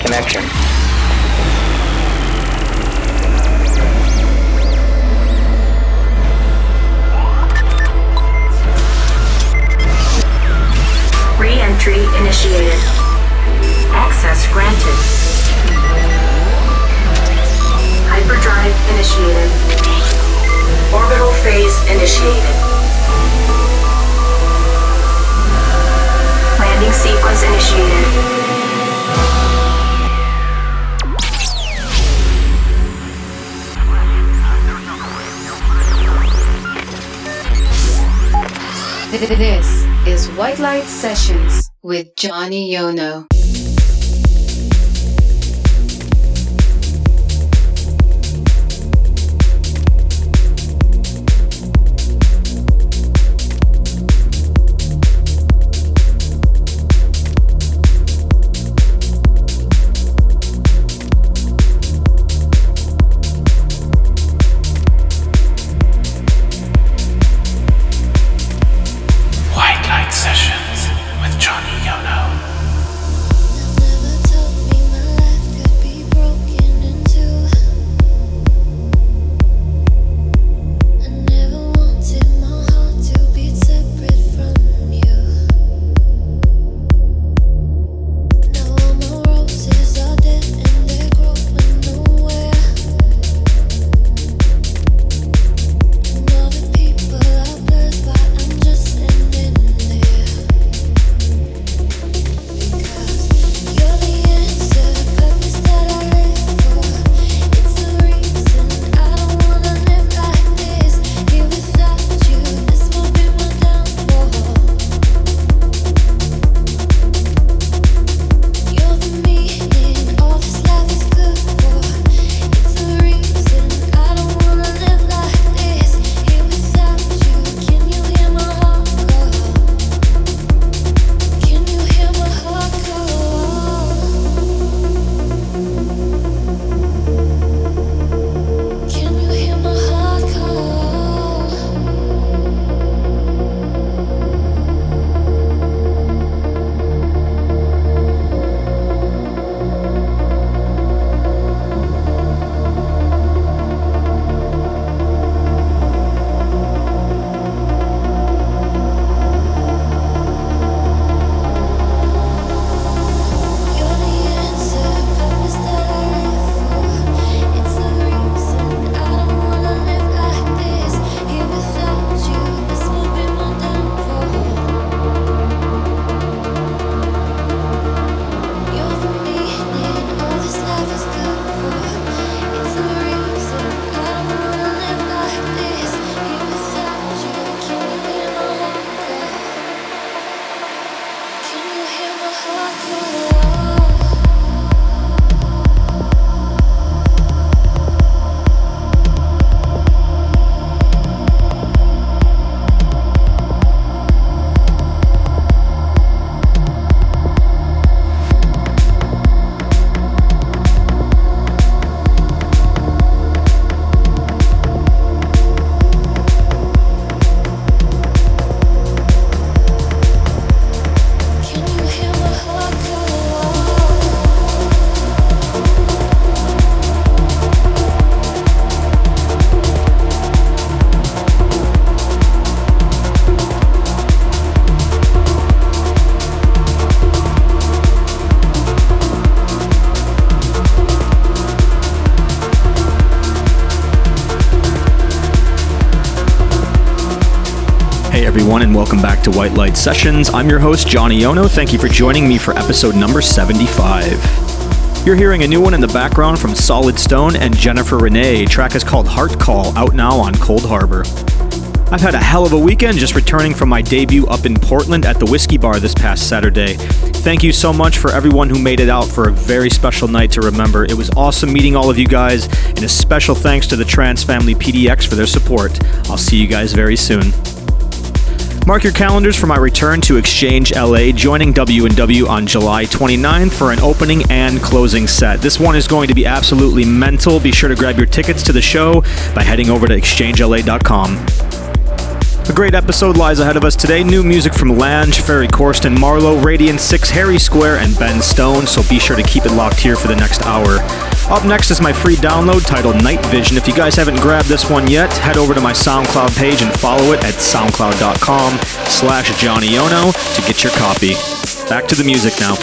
Connection. Re-entry initiated. Access granted. Hyperdrive initiated. Orbital phase initiated. Landing sequence initiated. This is White Light Sessions with Johnny Yono. Everyone, and welcome back to White Light Sessions. I'm your host, Johnny Yono. Thank you for joining me for episode number 75. You're hearing a new one in the background from Solid Stone and Jennifer Rene. Track is called Heart Call, out now on Coldharbour. I've had a hell of a weekend just returning from my debut up in Portland at the Whiskey Bar this past Saturday. Thank you so much for everyone who made it out for a very special night to remember. It was awesome meeting all of you guys, and a special thanks to the Trance Family PDX for their support. I'll see you guys very soon. Mark your calendars for my return to Exchange LA, joining W&W on July 29th for an opening and closing set. This one is going to be absolutely mental. Be sure to grab your tickets to the show by heading over to exchangela.com. A great episode lies ahead of us today. New music from Lange, Ferry Corsten, MaRLo, Radiant 6, Harry Square, and Ben Stone, so be sure to keep it locked here for the next hour. Up next is my free download titled Night Vision. If you guys haven't grabbed this one yet, head over to my SoundCloud page and follow it at soundcloud.com slash Johnny Yono to get your copy. Back to the music now.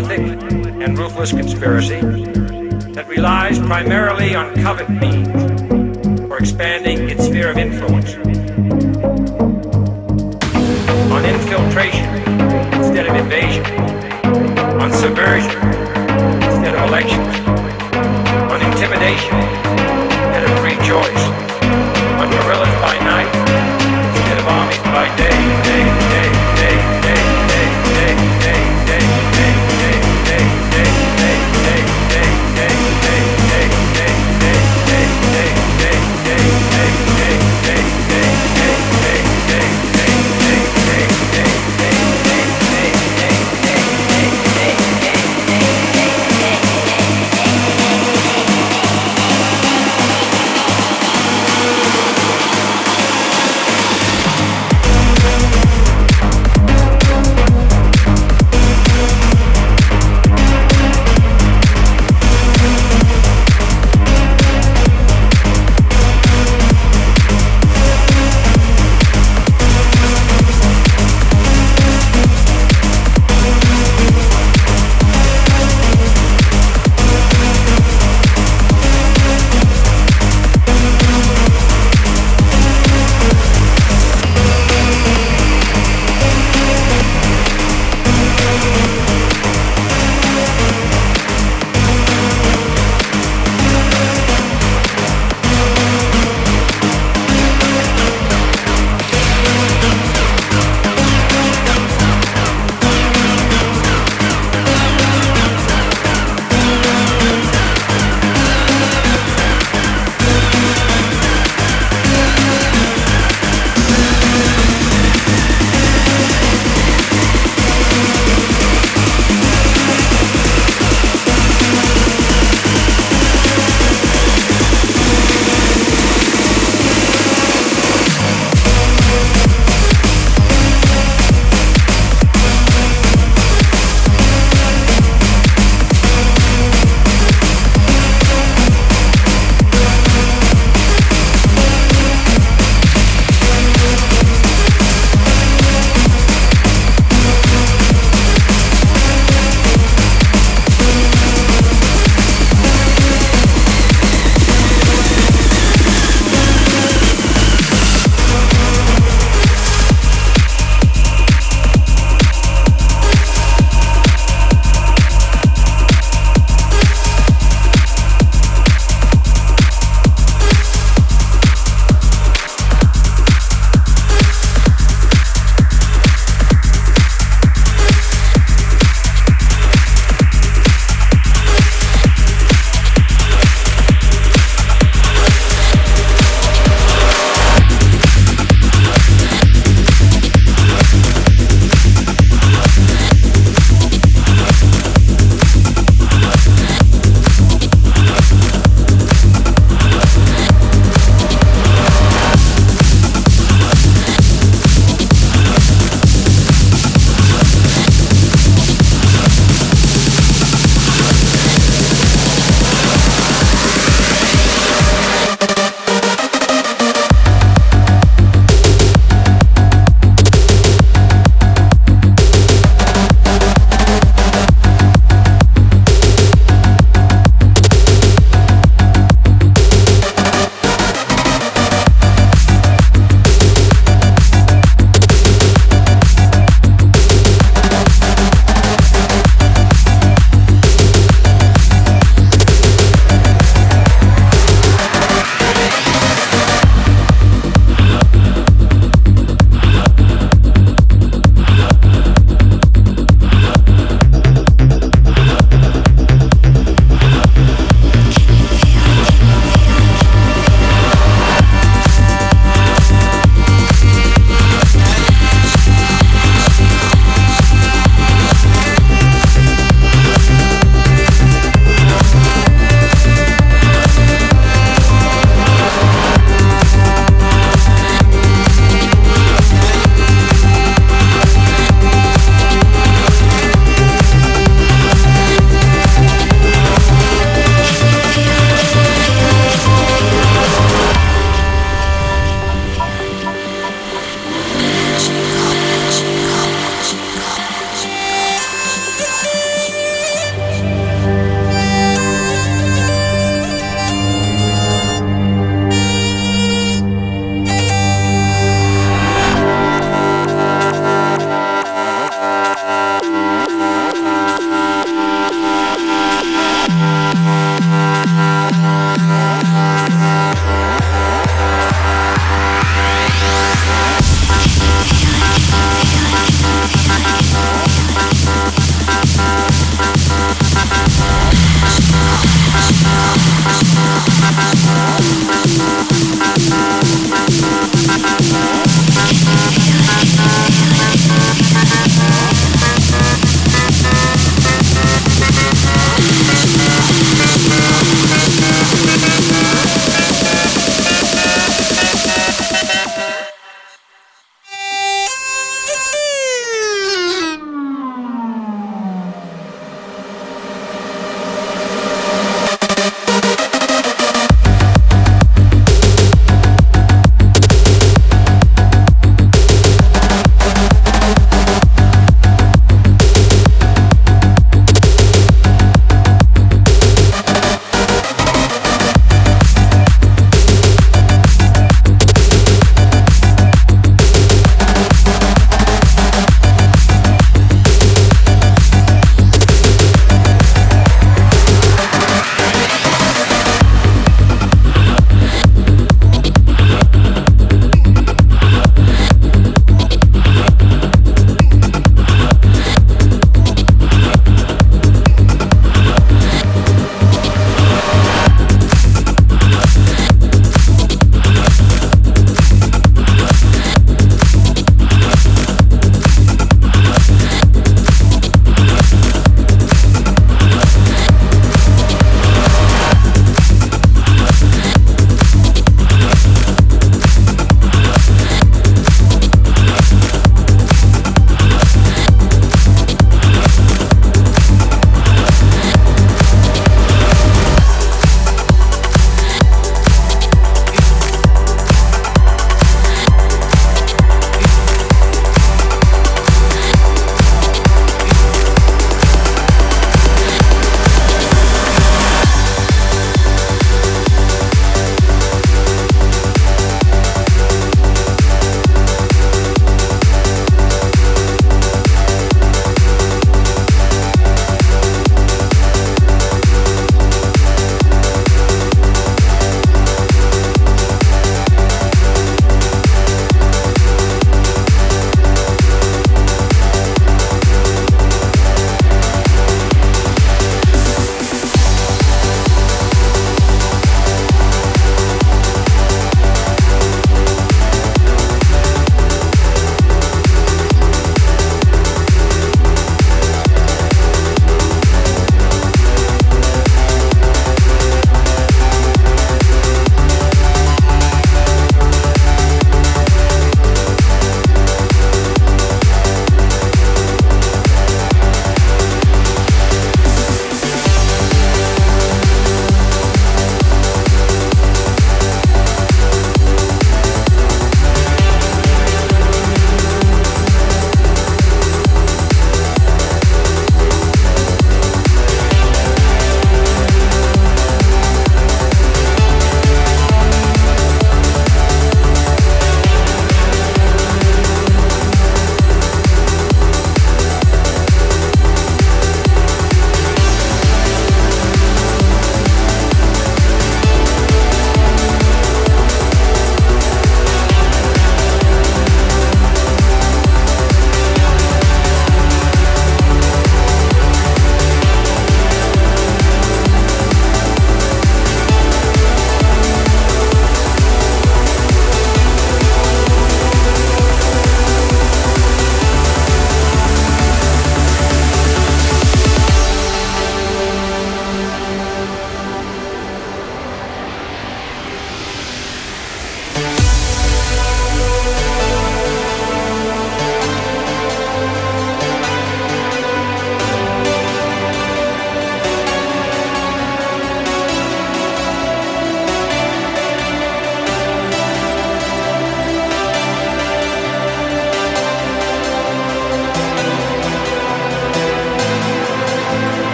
prolific and ruthless conspiracy that relies primarily on covert means for expanding its sphere of influence, on infiltration instead of invasion, on subversion instead of election.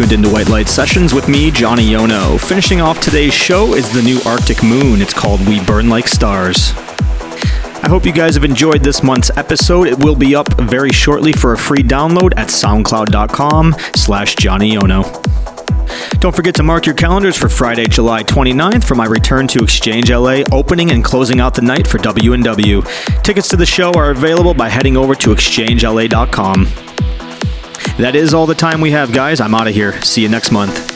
Tuned into White Light Sessions with me, Johnny Yono. Finishing off today's show is the new Arctic Moon. It's called We Burn Like Stars. I hope you guys have enjoyed this month's episode. It will be up very shortly for a free download at soundcloud.com slash Johnny Yono. Don't forget to mark your calendars for Friday, July 29th for my return to Exchange LA, opening and closing out the night for W&W. Tickets to the show are available by heading over to exchangela.com. That is all the time we have, guys. I'm out of here. See you next month.